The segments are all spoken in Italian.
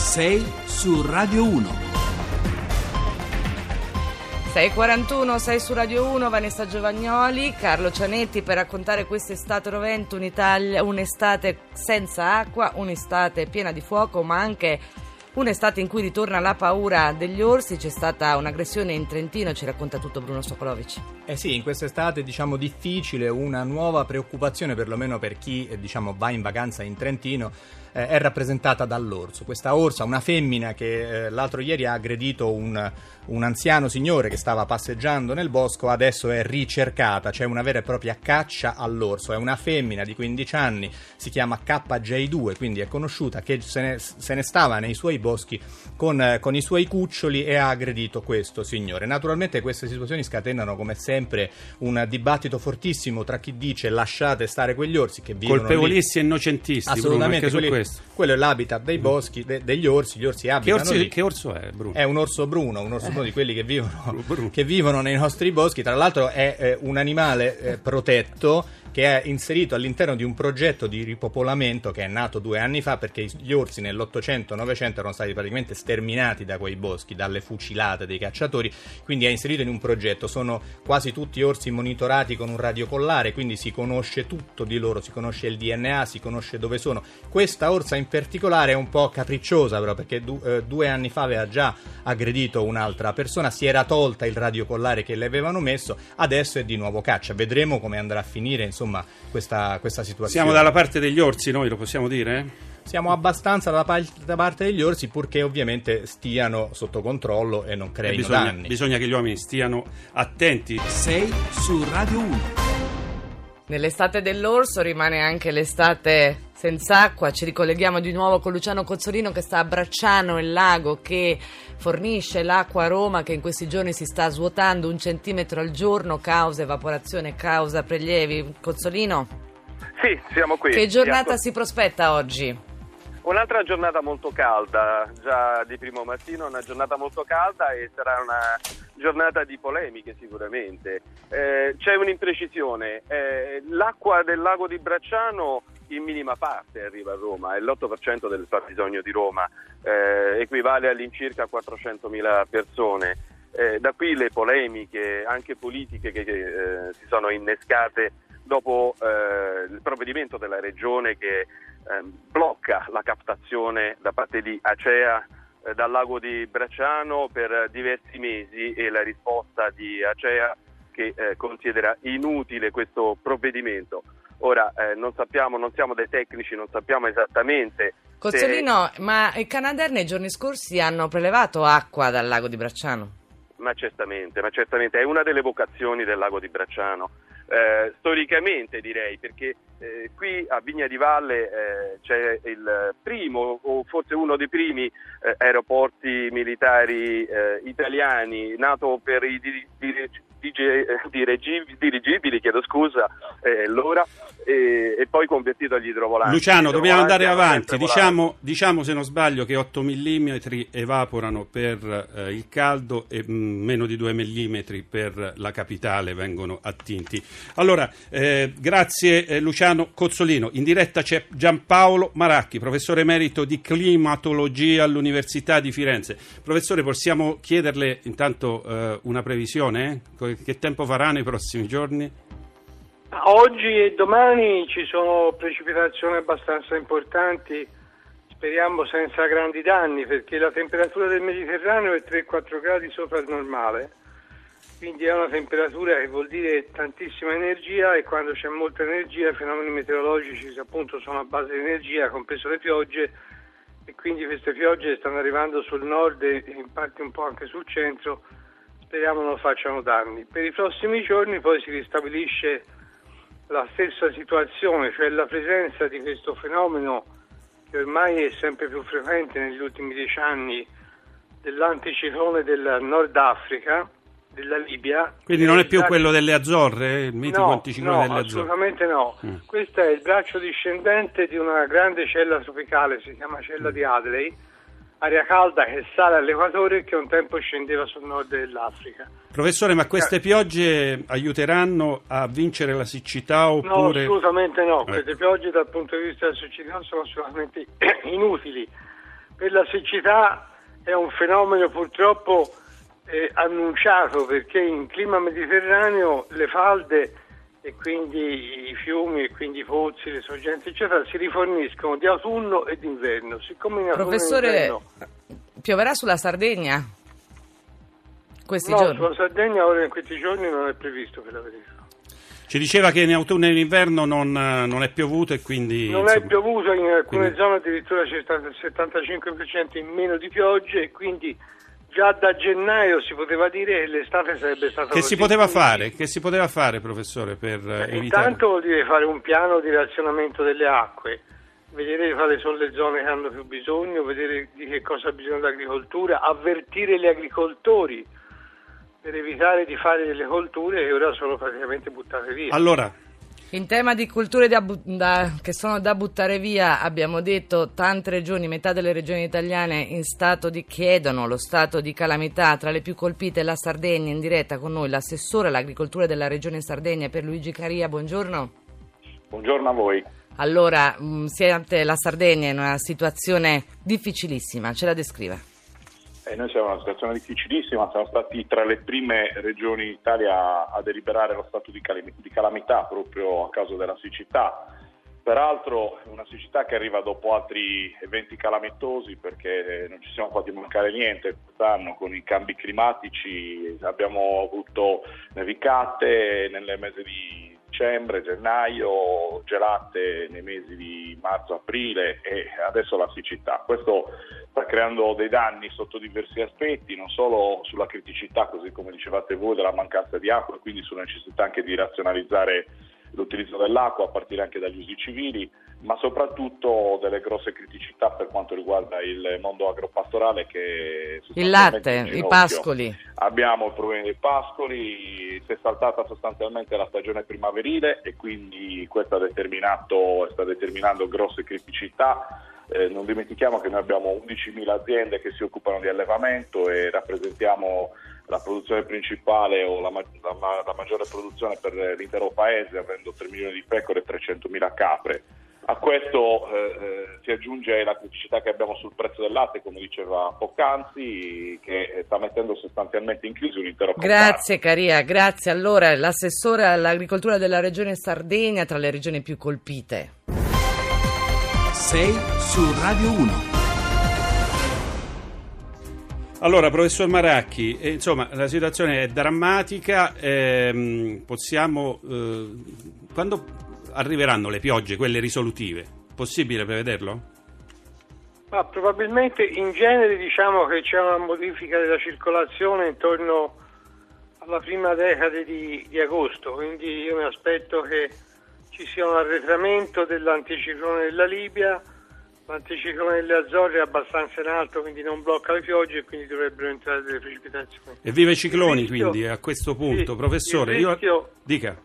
6 su Radio 1. 6.41, 6 su Radio 1, Vanessa Giovagnoli, Carlo Cianetti per raccontare quest'estate rovente, un'Italia, un'estate senza acqua, un'estate piena di fuoco, ma anche un'estate in cui ritorna la paura degli orsi. C'è stata un'aggressione in Trentino, ci racconta tutto Bruno Sokolovic. Eh sì, in quest'estate diciamo difficile, una nuova preoccupazione perlomeno per chi eh, diciamo, va in vacanza in Trentino eh, è rappresentata dall'orso. Questa orsa, una femmina che eh, l'altro ieri ha aggredito un, un, anziano signore che stava passeggiando nel bosco, adesso è ricercata, c'è una vera e propria caccia all'orso. È una femmina di 15 anni, si chiama KJ2, quindi è conosciuta, che se ne, se ne stava nei suoi boschi con, eh, con, i suoi cuccioli e ha aggredito questo signore. Naturalmente queste situazioni scatenano come sempre un dibattito fortissimo tra chi dice lasciate stare quegli orsi che vivono colpevolissimi e innocentisti. Assolutamente, Bruno, quelli, quello è l'habitat dei boschi, de, degli orsi, gli orsi abitano che, orsi, che orso è? Bruno? È un orso bruno, un orso bruno di quelli che vivono, che vivono nei nostri boschi, tra l'altro è eh, un animale eh, protetto che è inserito all'interno di un progetto di ripopolamento che è nato due anni fa perché gli orsi nell'800-900 erano stati praticamente sterminati da quei boschi, dalle fucilate dei cacciatori, quindi è inserito in un progetto. Sono quasi tutti orsi monitorati con un radiocollare, quindi si conosce tutto di loro, si conosce il DNA, si conosce dove sono. Questa orsa in particolare è un po' capricciosa però perché du- eh, due anni fa aveva già aggredito un'altra persona, si era tolta il radiocollare che le avevano messo, adesso è di nuovo caccia. Vedremo come andrà a finire. Insomma, insomma questa, questa situazione. Siamo dalla parte degli orsi, noi lo possiamo dire? Siamo abbastanza da, da parte degli orsi purché ovviamente stiano sotto controllo e non creino e bisogna, danni. Bisogna che gli uomini stiano attenti. 6 su Radio 1. Nell'estate dell'orso rimane anche l'estate senza acqua. Ci ricolleghiamo di nuovo con Luciano Cozzolino che sta a Bracciano, il lago che fornisce l'acqua a Roma che in questi giorni si sta svuotando un centimetro al giorno, causa evaporazione, causa prelievi. Cozzolino? Sì, siamo qui. Che giornata si prospetta oggi? Un'altra giornata molto calda, già di primo mattino, una giornata molto calda e sarà una giornata di polemiche sicuramente. Eh, c'è un'imprecisione, eh, l'acqua del lago di Bracciano in minima parte arriva a Roma, è l'8% del fabbisogno di Roma, eh, equivale all'incirca 400.000 persone. Eh, da qui le polemiche anche politiche che, che eh, si sono innescate dopo eh, il provvedimento della Regione che ehm, blocca la captazione da parte di Acea eh, dal lago di Bracciano per diversi mesi e la risposta di Acea che eh, considera inutile questo provvedimento. Ora eh, non sappiamo, non siamo dei tecnici, non sappiamo esattamente. Cozzolino, se... ma i Canadair nei giorni scorsi hanno prelevato acqua dal lago di Bracciano? Ma certamente, ma certamente, è una delle vocazioni del lago di Bracciano. Eh, storicamente direi, perché eh, qui a Vigna di Valle eh, c'è il primo o forse uno dei primi eh, aeroporti militari eh, italiani nato per i dir- dir- dirigibili, dirigibili, chiedo scusa, eh, l'ora, e, poi convertito agli idrovolanti. Luciano, dobbiamo andare avanti. Diciamo, diciamo, se non sbaglio che 8 mm evaporano per eh, il caldo e mh, mm, meno di 2 mm per la capitale vengono attinti. Allora, eh, grazie eh, Luciano Cozzolino. In diretta c'è Giampaolo Maracchi, professore emerito di climatologia all'Università di Firenze. Professore, possiamo chiederle intanto eh, una previsione? Che tempo farà nei prossimi giorni? Oggi e domani ci sono precipitazioni abbastanza importanti, speriamo senza grandi danni, perché la temperatura del Mediterraneo è 3-4 gradi sopra il normale, quindi è una temperatura che vuol dire tantissima energia e quando c'è molta energia i fenomeni meteorologici appunto sono a base di energia, compreso le piogge, e quindi queste piogge stanno arrivando sul nord e in parte un po' anche sul centro, speriamo non facciano danni. Per i prossimi giorni poi si ristabilisce la stessa situazione, cioè la presenza di questo fenomeno che ormai è sempre più frequente negli ultimi dieci anni dell'anticiclone del Nord Africa, della Libia. Quindi non è più quello delle Azzorre, il mitico no, anticiclone no, delle Azzorre? assolutamente no. Mm. Questo è il braccio discendente di una grande cella tropicale, si chiama cella di Adley, aria calda che sale all'equatore e che un tempo scendeva sul nord dell'Africa. Professore, ma queste eh. piogge aiuteranno a vincere la siccità oppure... No, assolutamente no. Ecco. Queste piogge dal punto di vista della siccità sono assolutamente inutili per la siccità è un fenomeno purtroppo eh, annunciato perché in clima mediterraneo le falde e quindi i fiumi e quindi i pozzi, le sorgenti eccetera si riforniscono di autunno e d'inverno. Siccome in autunno Professore, e inverno, pioverà sulla Sardegna questi no, giorni? sulla Sardegna ora in questi giorni non è previsto per la verità. Ci diceva che in autunno e in inverno non, eh, non è piovuto e quindi... Non è insomma, piovuto, in alcune quindi- zone addirittura c'è stato il 75% in meno di piogge e quindi già da gennaio si poteva dire che l'estate sarebbe stata Che così si poteva fare? Che si poteva fare, professore, per Eh, evitare... Intanto vuol dire fare un piano di razionamento delle acque, vedere quali sono le zone che hanno più bisogno, vedere di che cosa ha bisogno l'agricoltura, avvertire gli agricoltori per evitare di fare delle colture che ora sono praticamente buttate via. Allora, In tema di culture da bu- da- che sono da buttare via, abbiamo detto tante regioni, metà delle regioni italiane in stato di chiedono lo stato di calamità, tra le più colpite la Sardegna, in diretta con noi l'assessore all'agricoltura della regione Sardegna per Luigi Caria, buongiorno. Buongiorno a voi. Allora, mh, siete la Sardegna in una situazione difficilissima, ce la descrive. Eh, noi siamo in una situazione difficilissima, siamo stati tra le prime regioni in Italia a deliberare lo stato di, calam- di calamità proprio a causa della siccità. Peraltro è una siccità che arriva dopo altri eventi calamitosi perché non ci siamo fatti mancare niente quest'anno con i cambi climatici, abbiamo avuto nevicate nel mese di dicembre, gennaio, gelate nei mesi di marzo, aprile e adesso la siccità. Questo sta creando dei danni sotto diversi aspetti, non solo sulla criticità, così come dicevate voi, della mancanza di acqua e quindi sulla necessità anche di razionalizzare l'utilizzo dell'acqua a partire anche dagli usi civili, ma soprattutto delle grosse criticità per quanto riguarda il mondo agropastorale che Il latte, i pascoli. Abbiamo il problema dei pascoli, si è saltata sostanzialmente la stagione primaverile e quindi questo ha determinato, sta determinando grosse criticità. Eh, non dimentichiamo che noi abbiamo 11.000 aziende che si occupano di allevamento e rappresentiamo la produzione principale o la, la la maggiore produzione per l'intero paese, avendo 3 milioni di pecore e 300.000 capre. A questo eh, eh, si aggiunge la criticità che abbiamo sul prezzo del latte, come diceva Poccanzi, che eh, sta mettendo sostanzialmente in crisi un intero comparto. Grazie Caria, grazie. Allora, l'assessore all'agricoltura della regione Sardegna tra le regioni più colpite. 6 su Radio 1. Allora, professor Maracchi, eh, insomma, la situazione è drammatica. ehm, possiamo. eh, quando arriveranno le piogge, quelle risolutive? Possibile prevederlo? Ma probabilmente in genere diciamo che c'è una modifica della circolazione intorno alla prima decade di, di agosto, quindi io mi aspetto che ci sia un arretramento dell'anticiclone della Libia, l'anticiclone delle Azzorre è abbastanza in alto, quindi non blocca le piogge e quindi dovrebbero entrare delle precipitazioni. Evviva i cicloni, rischio- quindi, a questo punto. Sì, Professore, il io... rischio- Dica.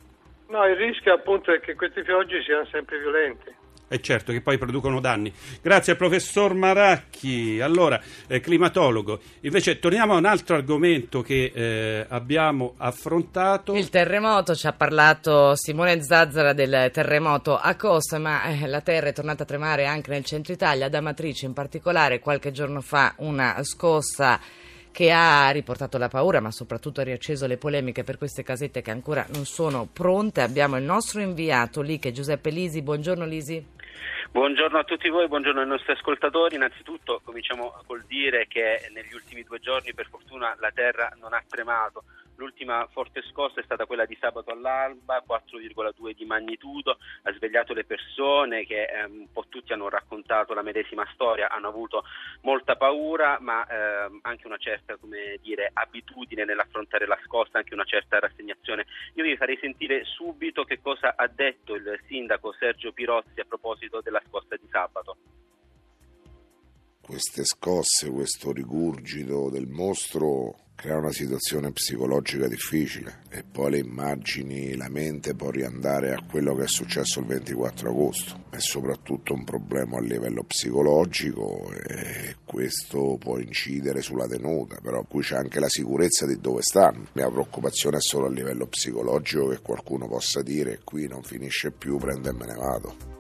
No, il rischio appunto è che queste piogge siano sempre violente. È certo che poi producono danni. Grazie al professor Maracchi. Allora, eh, climatologo. Invece torniamo a un altro argomento che eh, abbiamo affrontato. Il terremoto, ci ha parlato Simone Zazzara del terremoto a Costa, ma eh, la terra è tornata a tremare anche nel centro Italia, ad Amatrice in particolare, qualche giorno fa una scossa che ha riportato la paura, ma soprattutto ha riacceso le polemiche per queste casette che ancora non sono pronte. Abbiamo il nostro inviato lì, che è Giuseppe Lisi. Buongiorno Lisi. Buongiorno a tutti voi, buongiorno ai nostri ascoltatori. Innanzitutto cominciamo col dire che negli ultimi due giorni per fortuna la terra non ha tremato. L'ultima forte scossa è stata quella di sabato all'alba, 4,2 di magnitudo, ha svegliato le persone che eh, un po' tutti hanno raccontato la medesima storia, hanno avuto molta paura ma eh, anche una certa dire, abitudine nell'affrontare la scossa, anche una certa rassegnazione. Io vi farei sentire subito che cosa ha detto il sindaco Sergio Pirozzi a proposito della scossa di sabato. Queste scosse, questo rigurgito del mostro crea una situazione psicologica difficile e poi le immagini, la mente può riandare a quello che è successo il 24 agosto. È soprattutto un problema a livello psicologico e questo può incidere sulla tenuta, però qui c'è anche la sicurezza di dove stanno. La preoccupazione è solo a livello psicologico che qualcuno possa dire qui non finisce più, prendo e me ne vado.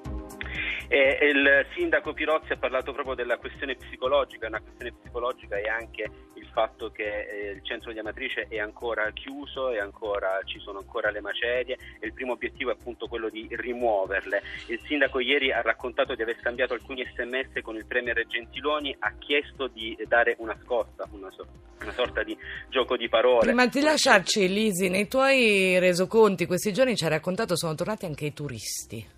E il sindaco Pirozzi ha parlato proprio della questione psicologica, una questione psicologica è anche il fatto che eh, il centro di Amatrice è ancora chiuso, è ancora, ci sono ancora le macerie e il primo obiettivo è appunto quello di rimuoverle. Il sindaco ieri ha raccontato di aver scambiato alcuni sms con il premier Gentiloni, ha chiesto di dare una scossa, una, so- una sorta di gioco di parole. Prima di lasciarci, Lisi, nei tuoi resoconti questi giorni ci hai raccontato sono tornati anche i turisti.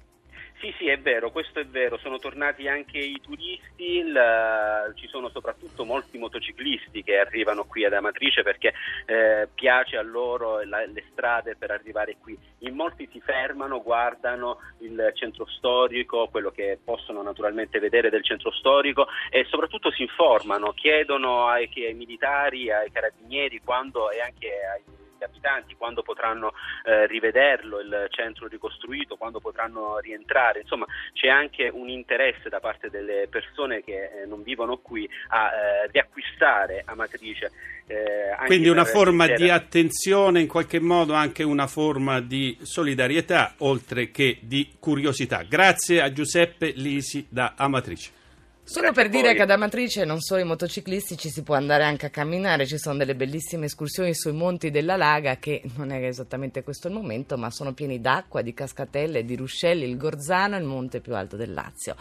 Sì, sì, è vero, questo è vero, sono tornati anche i turisti, il- ci sono soprattutto molti motociclisti che arrivano qui ad Amatrice perché eh, piace a loro la- le strade per arrivare qui. In molti si fermano, guardano il centro storico, quello che possono naturalmente vedere del centro storico e soprattutto si informano, chiedono ai, ai militari, ai carabinieri quando, e anche ai gli abitanti quando potranno eh, rivederlo il centro ricostruito, quando potranno rientrare, insomma c'è anche un interesse da parte delle persone che eh, non vivono qui a eh, riacquistare Amatrice. eh, anche Quindi una forma di attenzione, in qualche modo anche una forma di solidarietà, oltre che di curiosità. Grazie a Giuseppe Lisi da Amatrice. Solo per dire che ad Amatrice non solo i motociclisti ci si può andare anche a camminare, ci sono delle bellissime escursioni sui monti della Laga che non è esattamente questo il momento, ma sono pieni d'acqua, di cascatelle, di ruscelli, il Gorzano è il monte più alto del Lazio.